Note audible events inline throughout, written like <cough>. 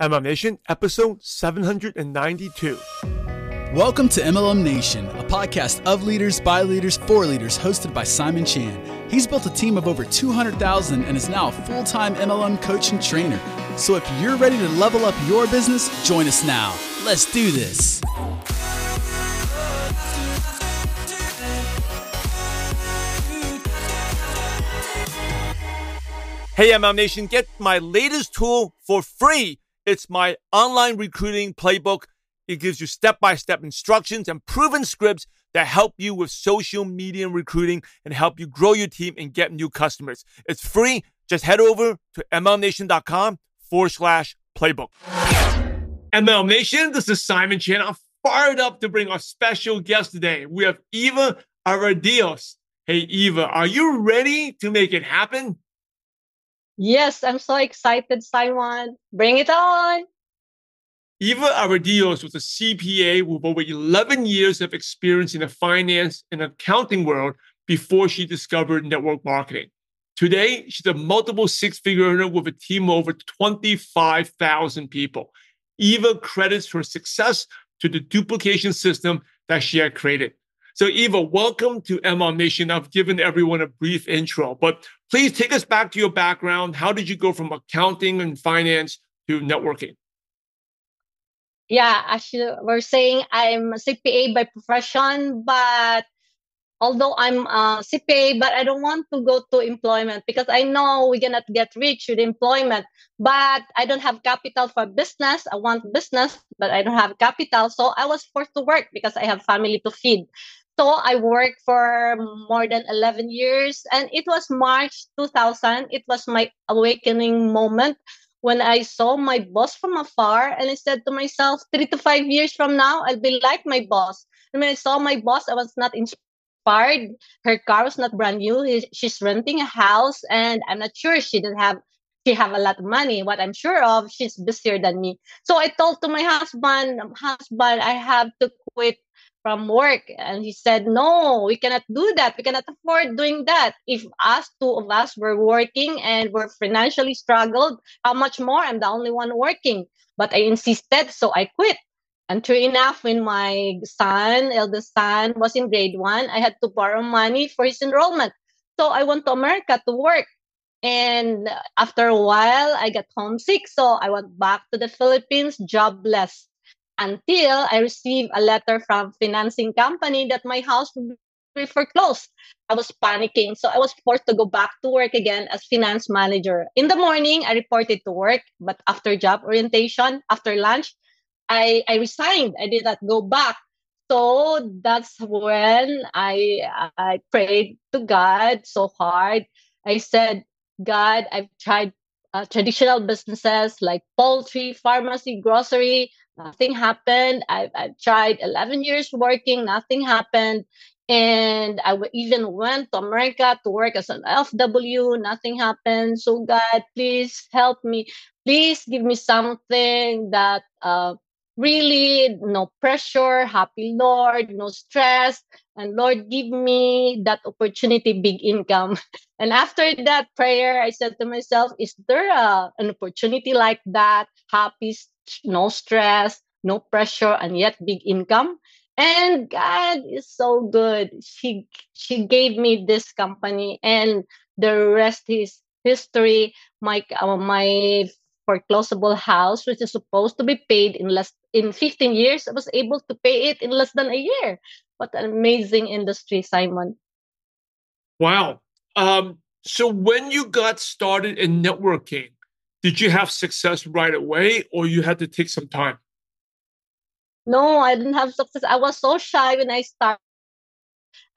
MLM Nation, episode 792. Welcome to MLM Nation, a podcast of leaders, by leaders, for leaders, hosted by Simon Chan. He's built a team of over 200,000 and is now a full time MLM coach and trainer. So if you're ready to level up your business, join us now. Let's do this. Hey, MLM Nation, get my latest tool for free. It's my online recruiting playbook. It gives you step by step instructions and proven scripts that help you with social media recruiting and help you grow your team and get new customers. It's free. Just head over to mlmnation.com forward slash playbook. MLM Nation, this is Simon Chan. I'm fired up to bring our special guest today. We have Eva Aradillos. Hey, Eva, are you ready to make it happen? Yes, I'm so excited, Simon. Bring it on. Eva Aradillos was a CPA with over 11 years of experience in the finance and accounting world before she discovered network marketing. Today, she's a multiple six figure earner with a team of over 25,000 people. Eva credits her success to the duplication system that she had created. So, Eva, welcome to MLM Nation. I've given everyone a brief intro, but please take us back to your background. How did you go from accounting and finance to networking? Yeah, as you were saying, I'm a CPA by profession, but although I'm a CPA, but I don't want to go to employment because I know we cannot get rich with employment. But I don't have capital for business. I want business, but I don't have capital. So I was forced to work because I have family to feed. So I worked for more than 11 years and it was March 2000. It was my awakening moment when I saw my boss from afar and I said to myself, three to five years from now, I'll be like my boss. And when I saw my boss, I was not inspired. Her car was not brand new. She's renting a house and I'm not sure she didn't have she have a lot of money. What I'm sure of, she's busier than me. So I told to my husband, husband, I have to quit from work and he said no we cannot do that. We cannot afford doing that. If us two of us were working and were financially struggled how much more? I'm the only one working. But i insisted so i quit. And true enough when my son eldest son was in grade one i had to borrow money for his enrollment. So i went to america to work. And after a while i got homesick so i went back to the philippines jobless until I received a letter from financing company that my house would be foreclosed. I was panicking. So I was forced to go back to work again as finance manager. In the morning, I reported to work, but after job orientation, after lunch, I, I resigned. I did not go back. So that's when I I prayed to God so hard. I said, God, I've tried uh, traditional businesses like poultry, pharmacy, grocery, nothing happened. I've, I've tried 11 years working, nothing happened. And I even went to America to work as an FW, nothing happened. So, God, please help me. Please give me something that uh, really no pressure, happy Lord, no stress. And Lord, give me that opportunity, big income. <laughs> And after that prayer, I said to myself, is there a, an opportunity like that? Happy, no stress, no pressure, and yet big income. And God is so good. She she gave me this company, and the rest is history. My uh, my foreclosable house, which is supposed to be paid in less in 15 years, I was able to pay it in less than a year. What an amazing industry, Simon. Wow. Um, so when you got started in networking, did you have success right away or you had to take some time? No, I didn't have success. I was so shy when I started.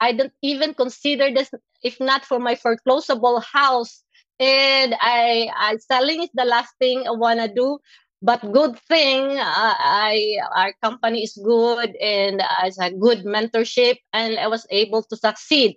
I didn't even consider this if not for my foreclosable house. And I, I selling is the last thing I wanna do. But good thing, uh, I our company is good and it's a good mentorship, and I was able to succeed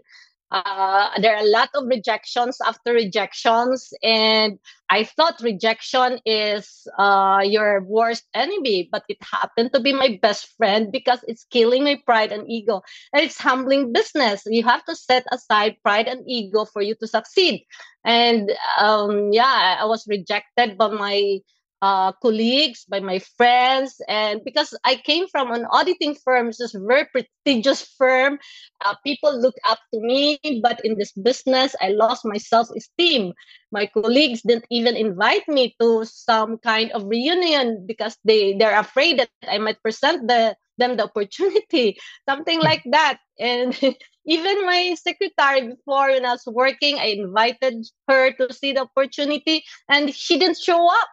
uh, there are a lot of rejections after rejections and i thought rejection is uh, your worst enemy but it happened to be my best friend because it's killing my pride and ego and it's humbling business. You have to set aside pride and ego for you to succeed. And um, yeah i was rejected by my uh, colleagues, by my friends, and because I came from an auditing firm, it's a very prestigious firm, uh, people look up to me. But in this business, I lost my self-esteem. My colleagues didn't even invite me to some kind of reunion because they they're afraid that I might present the them the opportunity, <laughs> something like that. And <laughs> even my secretary before when I was working, I invited her to see the opportunity, and she didn't show up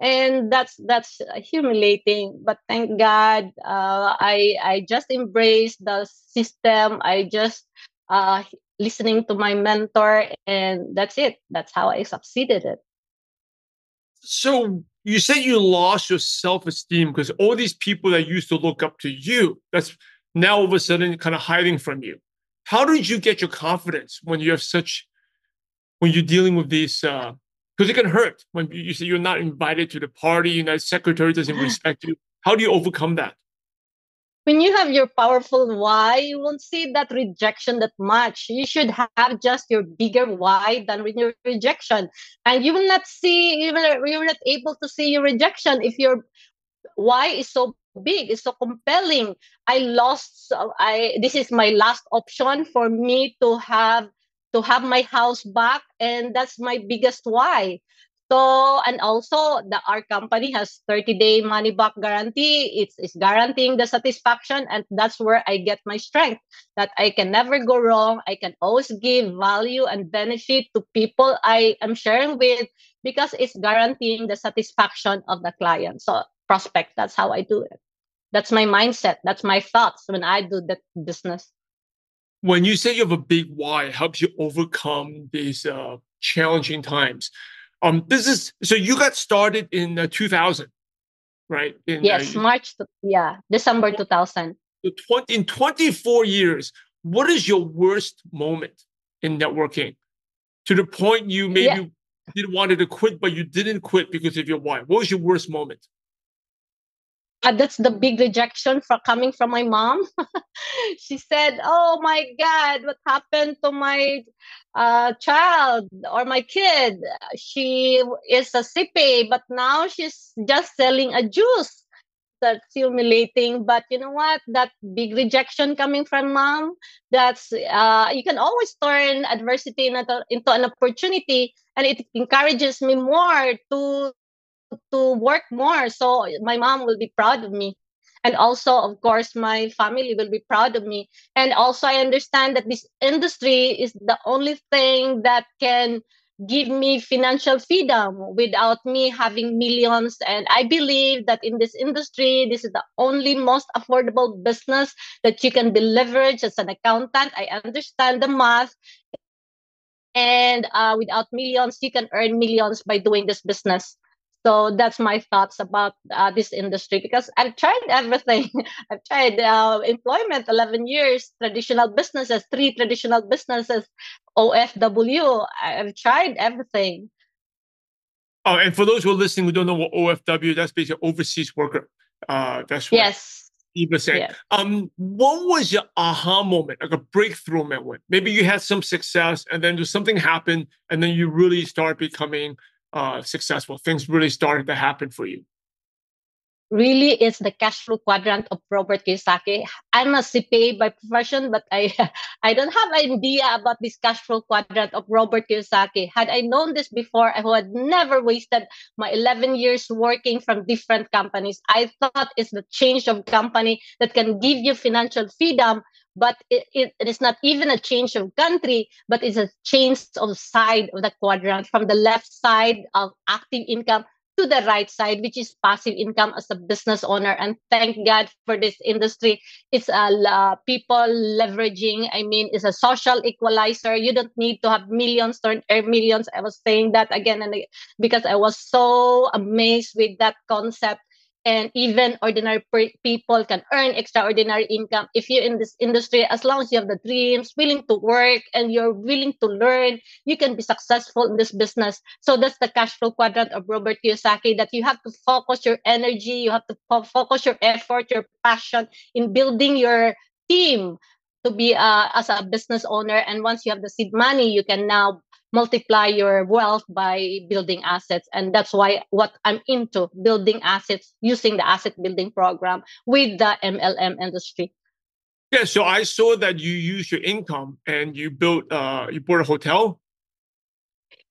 and that's that's humiliating but thank god uh, i i just embraced the system. I just uh, listening to my mentor and that's it. That's how i succeeded it. So you said you lost your self-esteem because all these people that used to look up to you that's now all of a sudden kind of hiding from you. How did you get your confidence when you have such when you're dealing with these uh, because it can hurt when you say you're not invited to the party, you know, secretary doesn't respect you. How do you overcome that? When you have your powerful why, you won't see that rejection that much. You should have just your bigger why than with your rejection. And you will not see, you will, you're not able to see your rejection if your why is so big, it's so compelling. I lost, So I this is my last option for me to have to have my house back and that's my biggest why. So and also the our company has 30 day money back guarantee. It's, it's guaranteeing the satisfaction and that's where i get my strength that i can never go wrong. I can always give value and benefit to people i am sharing with because it's guaranteeing the satisfaction of the client. So prospect that's how i do it. That's my mindset. That's my thoughts when i do that business when you say you have a big why, it helps you overcome these uh, challenging times. Um, this is so you got started in uh, 2000, right? In, yes, uh, March. To, yeah, December 2000. in 24 years, what is your worst moment in networking? To the point you maybe yeah. didn't wanted to quit, but you didn't quit because of your why. What was your worst moment? Uh, that's the big rejection for coming from my mom. <laughs> she said, "Oh my God, what happened to my uh, child or my kid? She is a CPA, but now she's just selling a juice." That's humiliating, but you know what? That big rejection coming from mom. That's uh, you can always turn adversity into, into an opportunity, and it encourages me more to to work more. So my mom will be proud of me. And also of course my family will be proud of me. And also i understand that this industry is the only thing that can give me financial freedom without me having millions. And i believe that in this industry this is the only most affordable business that you can be leveraged as an accountant. I understand the math. And uh, without millions you can earn millions by doing this business so that's my thoughts about uh, this industry because I've tried everything. <laughs> I've tried uh, employment, 11 years, traditional businesses, three traditional businesses, OFW. I've tried everything. Oh, and for those who are listening who don't know what OFW, that's basically overseas worker. Uh, that's what yes. Eva said. Yes. Um, what was your aha moment, like a breakthrough moment? Maybe you had some success, and then just something happened, and then you really start becoming uh, successful? Things really started to happen for you? Really, it's the cash flow quadrant of Robert Kiyosaki. I'm a CPA by profession, but I <laughs> I don't have an idea about this cash flow quadrant of Robert Kiyosaki. Had I known this before, I would never wasted my 11 years working from different companies. I thought it's the change of company that can give you financial freedom but it, it, it is not even a change of country, but it's a change of side of the quadrant from the left side of active income to the right side, which is passive income as a business owner. And thank God for this industry. It's a uh, people leveraging. I mean, it's a social equalizer. You don't need to have millions earn millions. I was saying that again and again because I was so amazed with that concept and even ordinary people can earn extraordinary income if you're in this industry as long as you have the dreams willing to work and you're willing to learn you can be successful in this business. So that's the cash flow quadrant of robert kiyosaki that you have to focus your energy you have to focus your effort your passion in building your team to be uh, as a business owner. And once you have the seed money you can now multiply your wealth by building assets. And that's why what I'm into building assets using the asset building program with the MLM industry. Yeah, so I saw that you use your income and you built uh you bought a hotel.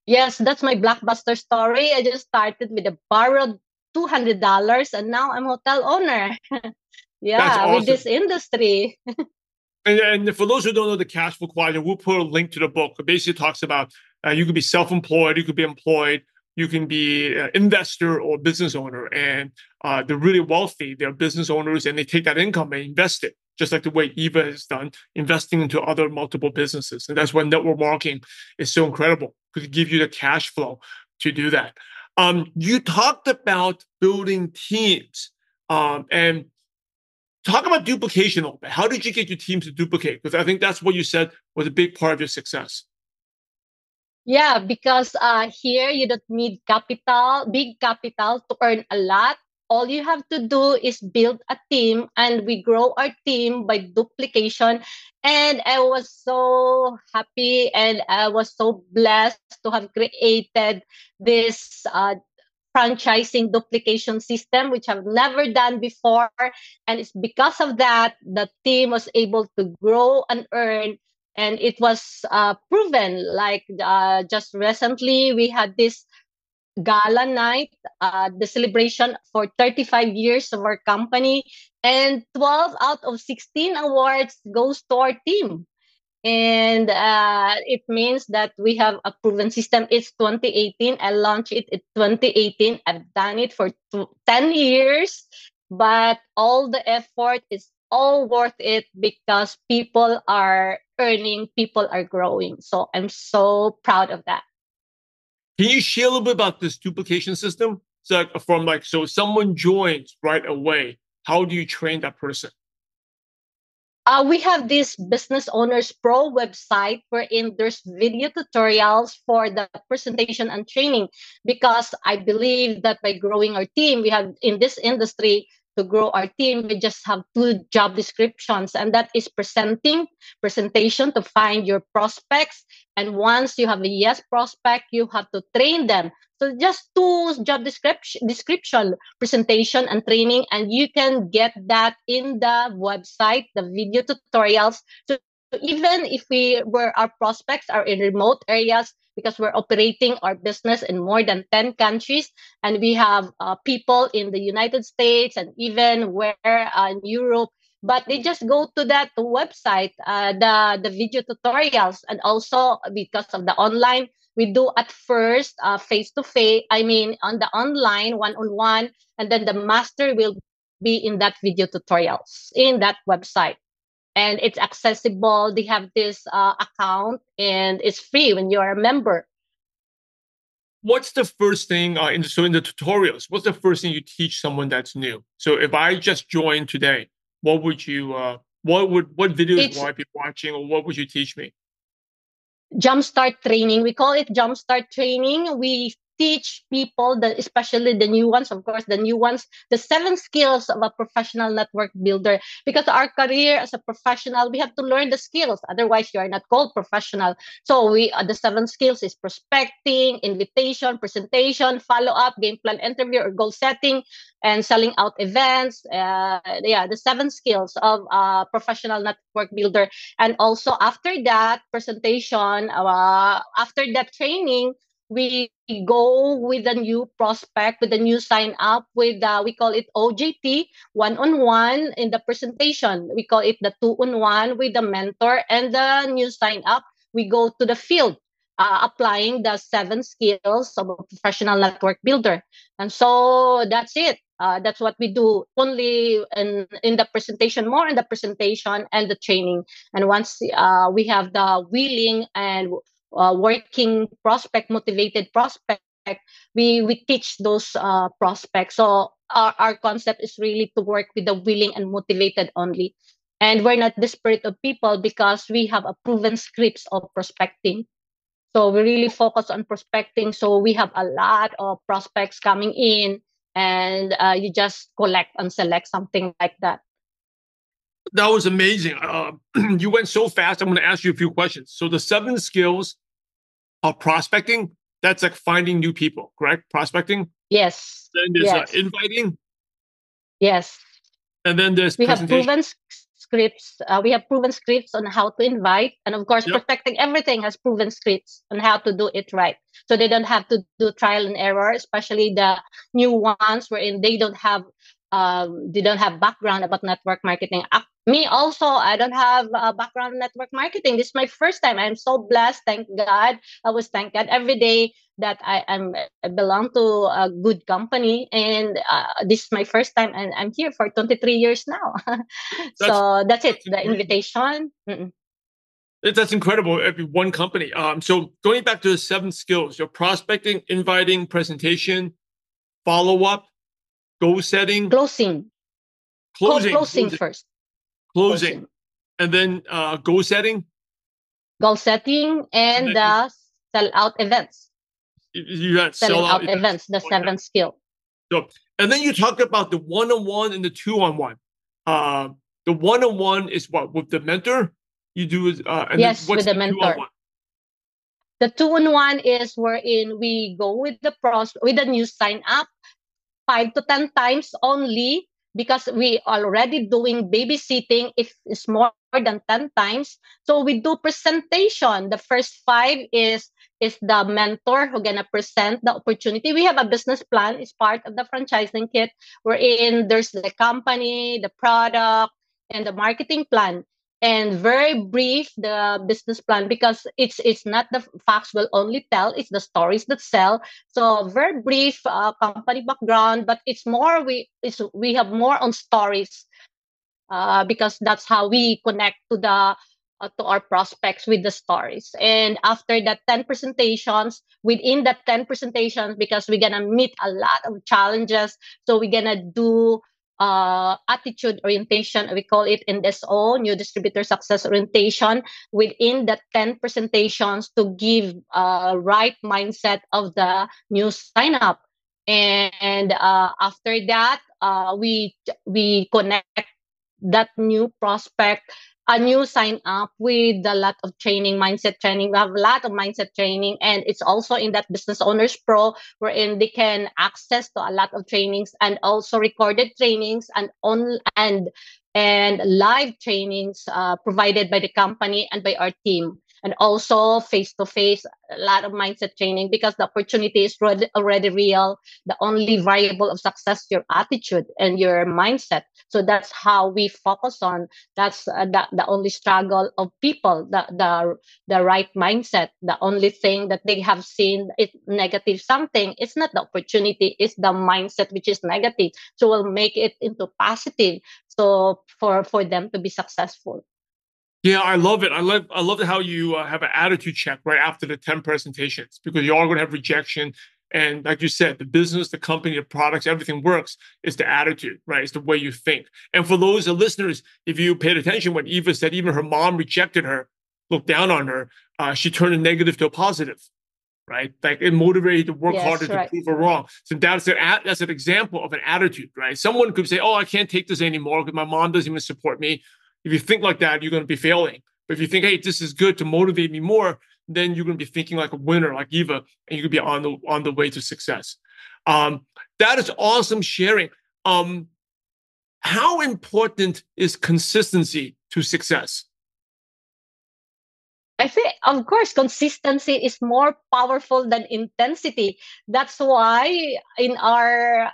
Yes, that's my blockbuster story. I just started with a borrowed two hundred dollars and now I'm hotel owner. <laughs> yeah, awesome. with this industry. <laughs> and, and for those who don't know the cash flow quadrant, we'll put a link to the book. It basically talks about uh, you could be self-employed, you could be employed, you can be an investor or business owner, and uh, they're really wealthy. They're business owners, and they take that income and invest it just like the way Eva has done, investing into other multiple businesses. And that's why network marketing is so incredible because it gives you the cash flow to do that. Um, you talked about building teams um, and talk about duplication a little bit. How did you get your teams to duplicate? Because I think that's what you said was a big part of your success. Yeah, because uh, here you don't need capital, big capital to earn a lot. All you have to do is build a team and we grow our team by duplication. And i was so happy and i was so blessed to have created this uh, franchising duplication system which i've never done before. And it's because of that the team was able to grow and earn and it was uh, proven like uh, just recently we had this gala night, uh, the celebration for 35 years of our company, and 12 out of 16 awards goes to our team. And uh, it means that we have a proven system. It's 2018. I launched it in 2018. I've done it for 10 years, but all the effort is all worth it because people are earning, people are growing. So I'm so proud of that. Can you share a little bit about this duplication system? So from like, so someone joins right away, how do you train that person? Uh, we have this business owners pro website wherein there's video tutorials for the presentation and training because i believe that by growing our team we have in this industry to grow our team, we just have two job descriptions, and that is presenting, presentation to find your prospects. And once you have a yes prospect, you have to train them. So just two job description, description, presentation, and training, and you can get that in the website, the video tutorials. So even if we were our prospects are in remote areas, because we're operating our business in more than 10 countries and we have uh, people in the united states and even where uh, in europe but they just go to that website uh, the the video tutorials and also because of the online we do at first face to face i mean on the online one on one and then the master will be in that video tutorials in that website and it's accessible. They have this uh, account and it's free when you're a member. What's the first thing uh, in the, so in the tutorials? What's the first thing you teach someone that's new? So if I just joined today, what would you uh, what would what videos it's, would I be watching, or what would you teach me? Jumpstart training. We call it jumpstart training. We teach people, the, especially the new ones, of course, the new ones, the seven skills of a professional network builder. Because our career as a professional, we have to learn the skills. Otherwise, you are not called professional. So we uh, the seven skills is prospecting, invitation, presentation, follow up, game plan interview, or goal setting, and selling out events. Uh, yeah, the seven skills of a professional network builder. And also after that presentation, uh, after that training, we go with a new prospect with a new sign up with uh, we call it OJT one on one in the presentation. We call it the two on one with the mentor and the new sign up. We go to the field uh, applying the seven skills of a professional network builder. And so that's it. Uh, that's what we do only in, in the presentation more in the presentation and the training. And once uh, we have the willing and uh, working prospect, motivated prospect, we we teach those uh, prospects. So our, our concept is really to work with the willing and motivated only. And we're not desperate of people because we have a proven scripts of prospecting. So we really focus on prospecting. So we have a lot of prospects coming in, and uh, you just collect and select something like that. That was amazing. Uh, <clears throat> you went so fast. I'm going to ask you a few questions. So the seven skills uh, prospecting. That's like finding new people, correct? Prospecting. Yes. Then there's uh, inviting, yes. and then there's We have proven scripts. Uh, we have proven scripts on how to invite, and of course, Yep. perfecting everything has proven scripts on how to do it right. So they don't have to do trial and error, especially the new ones wherein they don't have um, they don't have background about network marketing. Me also, I don't have a background in network marketing. This is my first time. I'm so blessed. Thank God. I was thank God every day that I am I belong to a good company, and uh, this is my first time, and I'm here for 23 years now. <laughs> so that's it. that's The invitation. Mm-mm. That's incredible. Every one company. Um, so going back to the seven skills, your prospecting, inviting, presentation, follow up, goal setting, Closing. Clo- closing, closing closing, first. Closing, and then uh, goal setting. Goal setting and then the sell out events. You- You got Selling sell out out events, the like seventh skill. So, And then you talked about the one on one and the two on one. Uh, the one on one is what with the mentor. You do is uh, and Yes, what's with the the mentor. two-on-one? The two in one is wherein we go with the pros with the new sign up five to ten times only because we already doing babysitting if it's more than 10 times. So we do presentation. The first five is is the mentor who gonna present the opportunity. We have a business plan. It's part of the franchising kit. Wherein there's the company the product and the marketing plan and very brief the business plan because it's it's not the facts will only tell it's the stories that sell. So very brief uh, company background but it's more we it's we have more on stories uh, because that's how we connect to the uh, to our prospects with the stories. And after that 10 presentations within that 10 presentations because we're gonna meet a lot of challenges so we're gonna do uh, attitude orientation we call it NSO new distributor success orientation within the 10 presentations to give uh, right mindset of the new sign up and uh, after that uh, we we connect that new prospect a new sign up with a lot of training mindset training we have a lot of mindset training and it's also in that business owners pro wherein they can access to a lot of trainings and also recorded trainings and on and and live trainings uh, provided by the company and by our team and also face to face a lot of mindset training because the opportunity is already, real. The only variable of success your attitude and your mindset. So that's how we focus on. That's uh, the, the only struggle of people the, the the right mindset. The only thing that they have seen is negative something it's not the opportunity it's the mindset which is negative. So we'll make it into positive. So for for them to be successful Yeah, I love it. I love I love how you uh, have an attitude check right after the 10 presentations because you are going to have rejection and like you said, the business, the company, the products, everything works. It's the attitude, right? It's the way you think. And for those listeners, if you paid attention when Eva said even her mom rejected her, looked down on her, uh, she turned a negative to a positive, right? Like it motivated to work Yes, harder right. to prove her wrong. So that's an that's an example of an attitude, right? Someone could say, "Oh, I can't take this anymore because my mom doesn't even support me." If you think like that, you're going to be failing. But if you think, "Hey, this is good to motivate me more," then you're going to be thinking like a winner, like Eva, and you could be on the on the way to success. Um, that is awesome sharing. Um, how important is consistency to success? I think, of course, consistency is more powerful than intensity. That's why in our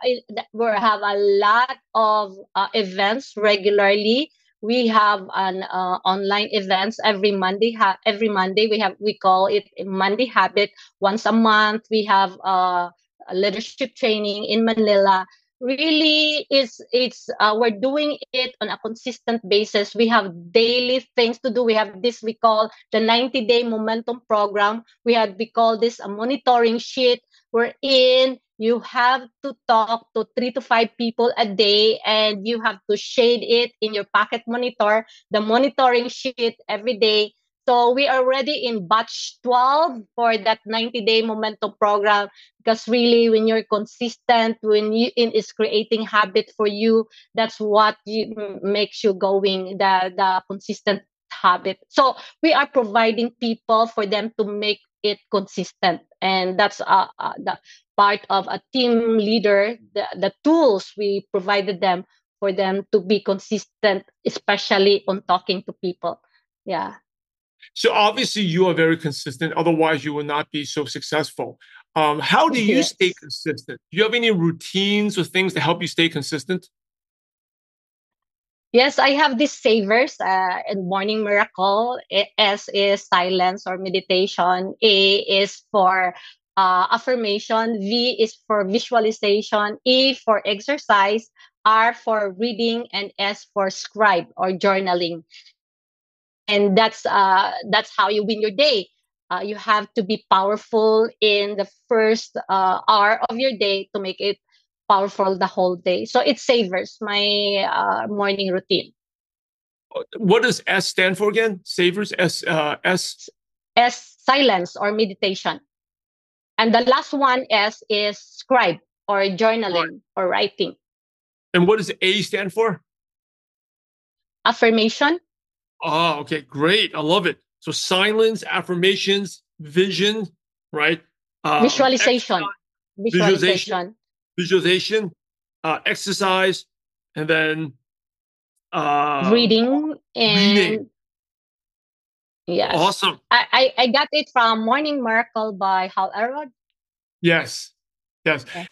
we have a lot of uh, events regularly. We have an uh, online events every Monday. Ha- every Monday we have we call it Monday Habit. Once a month we have uh, a leadership training in Manila really is it's uh, we're doing it on a consistent basis we have daily things to do we have this we call the 90 day momentum program we have we call this a monitoring sheet wherein you have to talk to three to five people a day and you have to shade it in your pocket monitor the monitoring sheet every day. So we are already in batch 12 for that 90 day momentum program because really when you're consistent when you it is creating habit for you that's what you, makes you going the the consistent habit. So we are providing people for them to make it consistent, and that's uh, uh, the part of a team leader. The, the tools we provided them for them to be consistent, especially on talking to people. Yeah. So obviously you are very consistent. Otherwise, you will not be so successful. Um, how do you yes. stay consistent? Do you have any routines or things to help you stay consistent? Yes, I have these savers uh, in Morning Miracle. S is silence or meditation. A is for uh, affirmation. V is for visualization. E for exercise. R for reading. And S for scribe or journaling. And that's uh, that's how you win your day. Uh, you have to be powerful in the first uh, hour of your day to make it powerful the whole day. So it savors my uh, morning routine. What does S stand for again? Savors S uh, S S silence or meditation, and the last one S is scribe or journaling or writing. And what does A stand for? Affirmation. Oh, okay, great. I love it. So silence, affirmations, vision, right? Uh, visualization. Visualization visualization, uh, exercise, and then uh, reading and reading. yes, awesome. I, I, I got it from Morning Miracle by Hal Elrod. Yes, yes. Okay.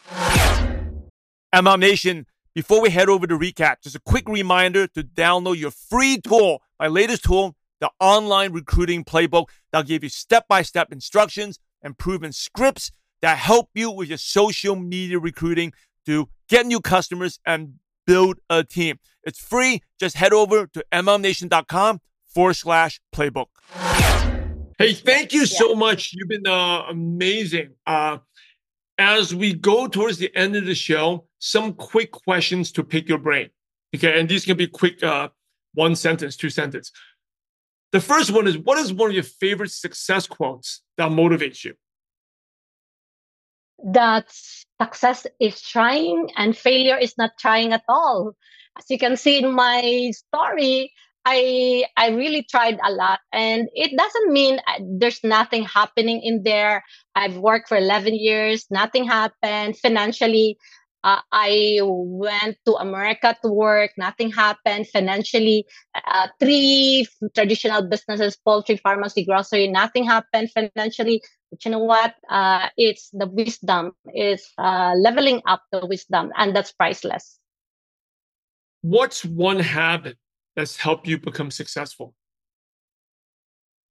MLM Nation. Before we head over to recap, just a quick reminder to download your free tool, my latest tool, the online recruiting playbook. That'll give you step by step instructions and proven scripts that help you with your social media recruiting to get new customers and build a team. It's free. Just head over to mlmnation.com forward slash playbook. Hey, thank you so much. You've been uh, amazing. Uh, as we go towards the end of the show, some quick questions to pick your brain. Okay, and these can be quick, uh, one sentence, two sentence. The first one is, what is one of your favorite success quotes that motivates you? That success is trying and failure is not trying at all. As you can see in my story, I I really tried a lot, and it doesn't mean uh, there's nothing happening in there. I've worked for 11 years, nothing happened financially. Uh, I went to America to work. Nothing happened financially. Uh, three traditional businesses, poultry, pharmacy, grocery, nothing happened financially. But you know what? Uh, it's the wisdom, it's uh, leveling up the wisdom, and that's priceless. What's one habit that's helped you become successful?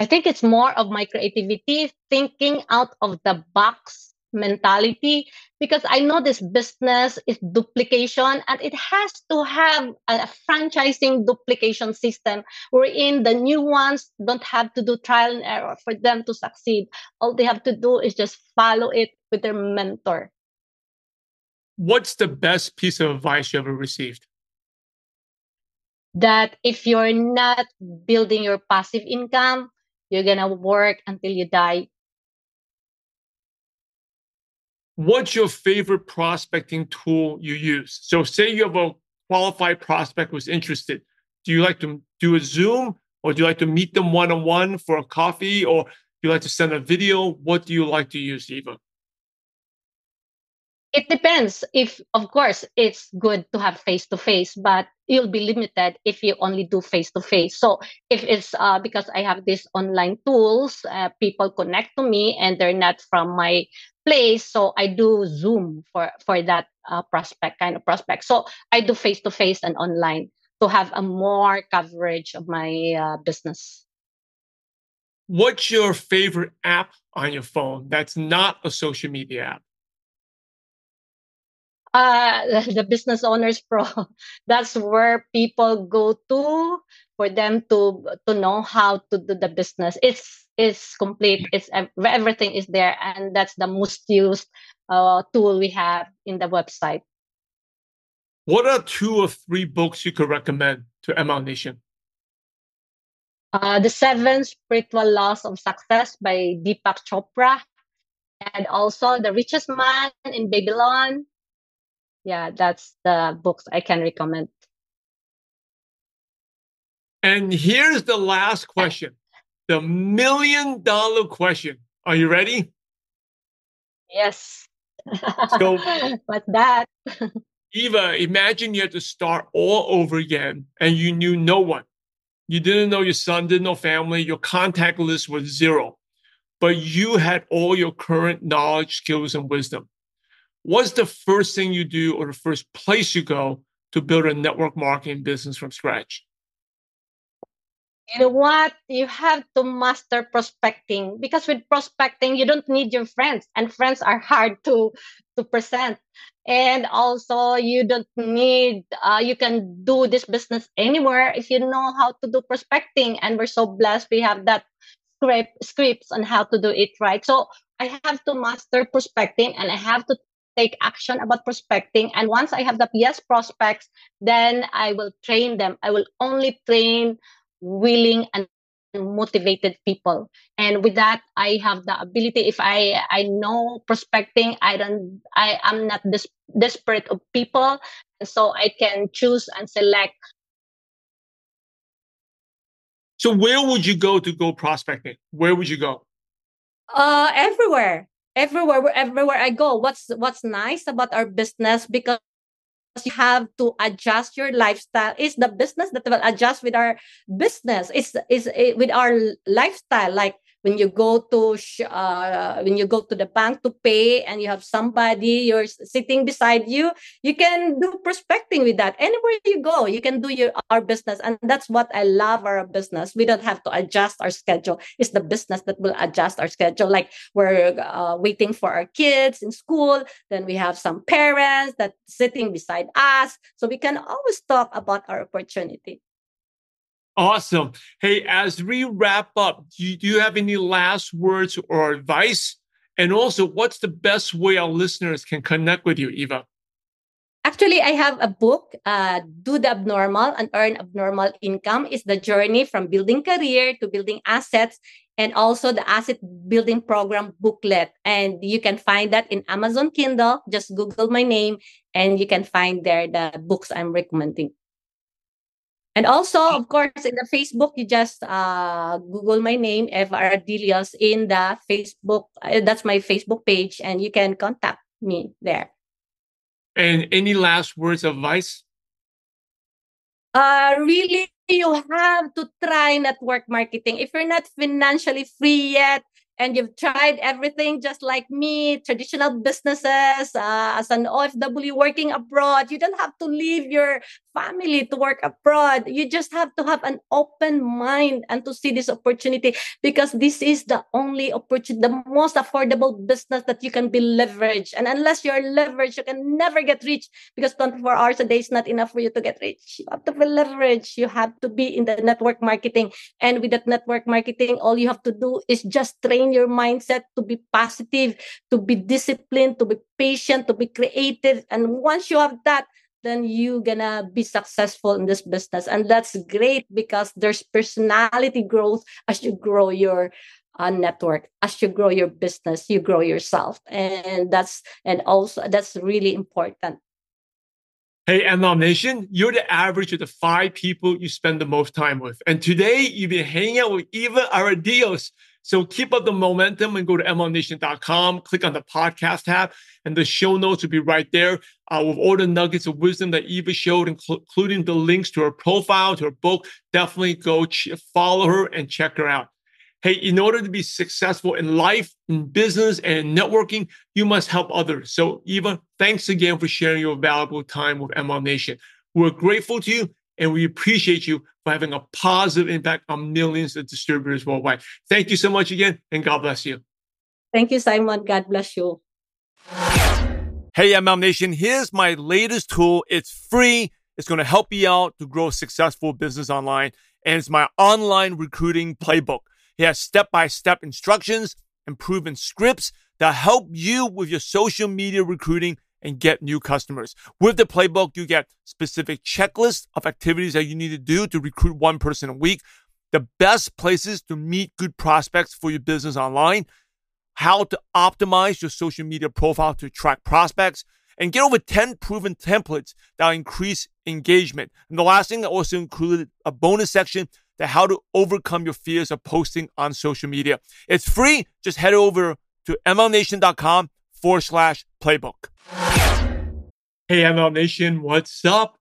I think it's more of my creativity, thinking out of the box mentality because I know this business is duplication and it has to have a franchising duplication system wherein the new ones don't have to do trial and error for them to succeed. All they have to do is just follow it with their mentor. What's the best piece of advice you ever received? That if you're not building your passive income, you're going to work until you die what's your favorite prospecting tool you use? So, say you have a qualified prospect who's interested. Do you like to do a Zoom or do you like to meet them one on one for a coffee or do you like to send a video? What do you like to use, Eva? It depends. If, of course, it's good to have face to face, but you'll be limited if you only do face to face. So, if it's uh, because I have these online tools, uh, people connect to me and they're not from my place so i do zoom for for that uh, prospect kind of prospect. So i do face to face and online to have a more coverage of my uh, business. What's your favorite app on your phone that's not a social media app uh <laughs> the business owners <laughs> pro that's where people go to for them to to know how to do the business it's is complete. It's everything is there, and that's the most used uh, tool we have in the website. What are two or three books you could recommend to MLM Nation? Uh, the Seven Spiritual Laws of Success by Deepak Chopra, and also The Richest Man in Babylon. Yeah, that's the books I can recommend. And here's the last question the million dollar question. Are you ready? Yes. So- <laughs> What's that? Eva, imagine you had to start all over again and you knew no one. You didn't know your son, didn't know family, your contact list was zero, but you had all your current knowledge, skills, and wisdom. What's the first thing you do or the first place you go to build a network marketing business from scratch? You know what? You have to master prospecting because with prospecting, you don't need your friends, and friends are hard to to present. And also, you don't need. Uh, you can do this business anywhere if you know how to do prospecting. And we're so blessed we have that script scripts on how to do it right. So I have to master prospecting, and I have to take action about prospecting. And once I have the yes prospects, then I will train them. I will only train willing and motivated people and with that i have the ability if i i know prospecting i don't i am not des- desperate of people so i can choose and select So, where would you go to go prospecting? Where would you go? uh everywhere everywhere where- everywhere i go what's what's nice about our business because you have to adjust your lifestyle it's the business that will adjust with our business. It's is it, with our lifestyle like when you go to uh, when you go to the bank to pay and you have somebody you're sitting beside you you can do prospecting with that. Anywhere you go you can do your our business. And that's what i love our business. We don't have to adjust our schedule. It's the business that will adjust our schedule. Like we're uh, waiting for our kids in school. Then we have some parents that sitting beside us. So we can always talk about our opportunity Awesome. Hey, as we wrap up, do you, do you have any last words or advice? And also, what's the best way our listeners can connect with you, Eva? Actually, I have a book, uh, Do the Abnormal and Earn Abnormal Income. is the journey from building career to building assets and also the asset building program booklet. And you can find that in Amazon Kindle. Just Google my name and you can find there the books I'm recommending. And also, of course, in the Facebook, you just uh, Google my name, Eva Aradillos, in the Facebook. Uh, that's my Facebook page, and you can contact me there. And any last words of advice? uh really you have to try network marketing if you're not financially free yet and you've tried everything just like me traditional businesses uh, as an ofw working abroad you don't have to leave your family to work abroad you just have to have an open mind and to see this opportunity because this is the only opportunity the most affordable business that you can be leveraged and unless you're leveraged you can never get rich because 24 hours a day is not enough for you to get rich. You have to be leverage. You have to be in the network marketing. And with that network marketing, all you have to do is just train your mindset to be positive, to be disciplined, to be patient, to be creative. And once you have that, then you gonna be successful in this business. And that's great because there's personality growth as you grow your uh, network as you grow your business you grow yourself and that's and also that's really important Hey, MLM Nation, you're the average of the five people you spend the most time with. And today you've been hanging out with Eva Aradillos. So keep up the momentum and go to MLMNation.com, click on the podcast tab, and the show notes will be right there uh, with all the nuggets of wisdom that Eva showed, including the links to her profile, to her book. Definitely go ch- follow her and check her out. Hey, in order to be successful in life, in business, and in networking, you must help others. So, Eva, thanks again for sharing your valuable time with ML Nation. We're grateful to you and we appreciate you for having a positive impact on millions of distributors worldwide. Thank you so much again, and God bless you. thank you simon god bless you Hey, ML Nation, here's my latest tool. It's free. It's going to help you out to grow a successful business online. And it's my online recruiting playbook. It has step by step instructions and proven scripts that help you with your social media recruiting and get new customers. With the playbook, you get specific checklists of activities that you need to do to recruit one person a week, the best places to meet good prospects for your business online, how to optimize your social media profile to attract prospects, and get over 10 proven templates that increase engagement. And the last thing, I also included a bonus section that how to overcome your fears of posting on social media. It's free. Just head over to mlnation.com forward slash playbook. Hey, MLM Nation, what's up?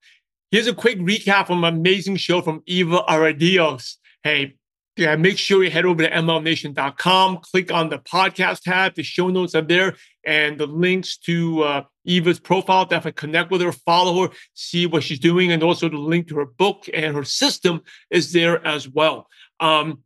Here's a quick recap from an amazing show from Eva Aradillos. Hey, yeah, make sure you head over to mlmnation.com, click on the podcast tab. The show notes are there and the links to uh, Eva's profile. Definitely connect with her, follow her, see what she's doing. And also the link to her book and her system is there as well. Um,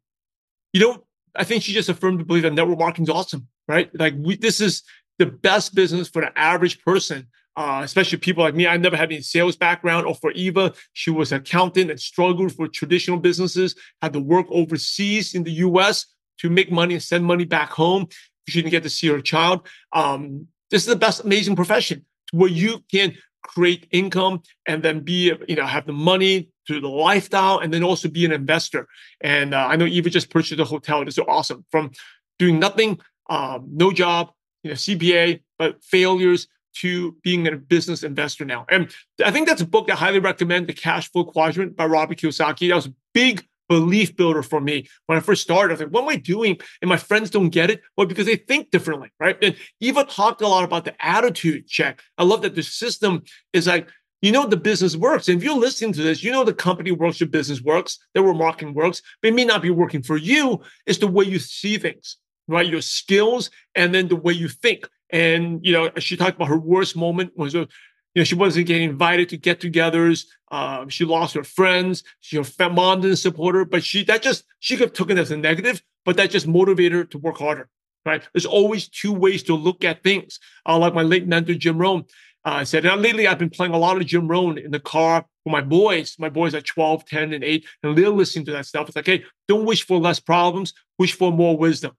you know, I think she just affirmed to believe that network marketing is awesome, right? Like we, this is the best business for the average person uh, especially people like me. I never had any sales background. Or for Eva, she was an accountant and struggled for traditional businesses, had to work overseas in the US to make money and send money back home. She didn't get to see her child. Um, this is the best, amazing profession where you can create income and then be, you know, have the money to the lifestyle and then also be an investor. And uh, I know Eva just purchased a hotel. This is awesome. From doing nothing, um, no job, you know, CPA, but failures to being a business investor now. And I think that's a book I highly recommend, The Cash Flow Quadrant by Robert Kiyosaki. That was a big belief builder for me when I first started. I was like, what am I doing? And my friends don't get it. Well, because they think differently, right? And Eva talked a lot about the attitude check. I love that the system is like, you know the business works. And if you're listening to this, you know the company works, your business works, their marketing works, but it may not be working for you. It's the way you see things, right? Your skills and then the way you think. And, you know, she talked about her worst moment was, you know, she wasn't getting invited to get togethers. Um, she lost her friends. She, her mom didn't support her, but she, that just, she could have taken it as a negative, but that just motivated her to work harder, right? There's always two ways to look at things. Uh, like my late mentor, Jim Rohn, uh, said, and lately I've been playing a lot of Jim Rohn in the car with my boys. My boys are 12, 10, and 8, and they're listening to that stuff. It's like, hey, don't wish for less problems, wish for more wisdom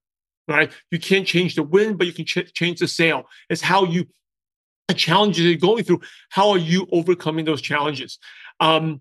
right? You can't change the wind, but you can ch- change the sail. It's how you the challenges you're going through. How are you overcoming those challenges? Um,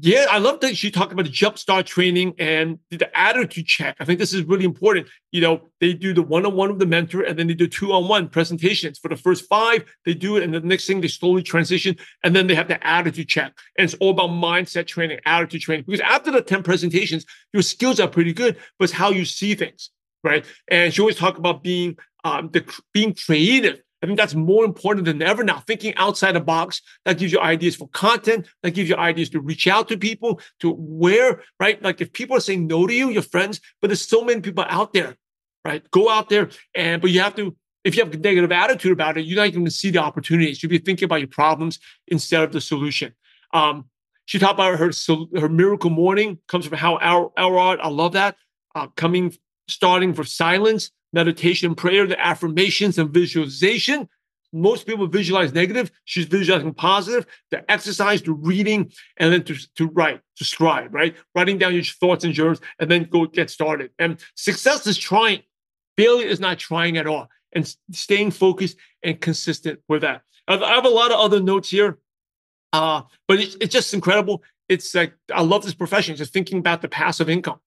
yeah, I love that she talked about the jumpstart training and the attitude check. I think this is really important. You know, they do the one-on-one with the mentor, and then they do two-on-one presentations. For the first five, they do it, and the next thing they slowly transition, and then they have the attitude check. And it's all about mindset training, attitude training. Because after the 10 presentations, your skills are pretty good, but it's how you see things, right? And she always talk about being um, the being creative I think that's more important than ever now. Thinking outside the box that gives you ideas for content, that gives you ideas to reach out to people, to where, right? Like if people are saying no to you, your friends, but there's so many people out there, right? Go out there and, but you have to, if you have a negative attitude about it, you're not going to see the opportunities. You'll be thinking about your problems instead of the solution. Um, she talked about her her miracle morning comes from Hal Elrod. I love that. Uh, coming starting for silence meditation, prayer, the affirmations and visualization. Most people visualize negative. She's visualizing positive. The exercise, the reading, and then to, to write, to scribe, right? Writing down your thoughts and journals, and then go get started. And success is trying. Failure is not trying at all. And staying focused and consistent with that. I have a lot of other notes here, uh, but it's just incredible. It's like I love this profession. Just thinking about the passive income.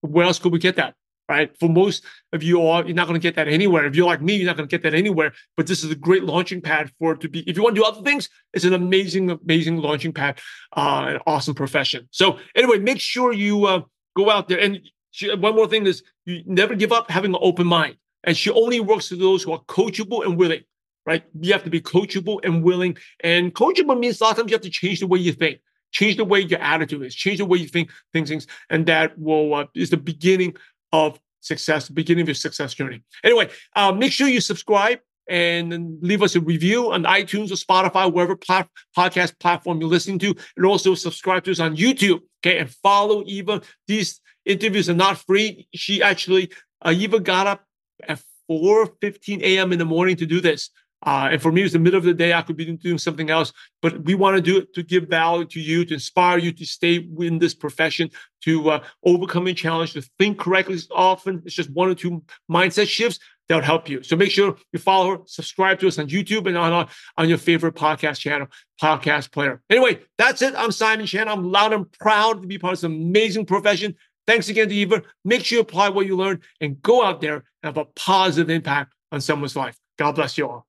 Where else could we get that? Right? For most of you all, you're not going to get that anywhere. If you're like me, you're not going to get that anywhere. But this is a great launching pad for it to be. If you want to do other things, it's an amazing, amazing launching pad, uh, an awesome profession. So anyway, make sure you uh, go out there. And she, one more thing is you never give up having an open mind. And she only works with those who are coachable and willing, right? You have to be coachable and willing. And coachable means a lot of times you have to change the way you think change the way your attitude is, change the way you think things, things and that will uh, is the beginning of success, beginning of your success journey. Anyway, uh, make sure you subscribe and leave us a review on iTunes or Spotify, wherever plat- podcast platform you're listening to, and also subscribe to us on YouTube. Okay, and follow Eva. These interviews are not free. She actually, uh, Eva got up at 4 15 a.m. in the morning to do this. Uh, and for me, it's the middle of the day. I could be doing something else, but we want to do it to give value to you, to inspire you to stay in this profession, to uh, overcome a challenge, to think correctly. Often it's just one or two mindset shifts that will help you. So make sure you follow her, subscribe to us on YouTube and on, on your favorite podcast channel, podcast player. Anyway, that's it. I'm Simon Chan. I'm loud and proud to be part of this amazing profession. Thanks again to Eva. Make sure you apply what you learned and go out there and have a positive impact on someone's life. God bless you all.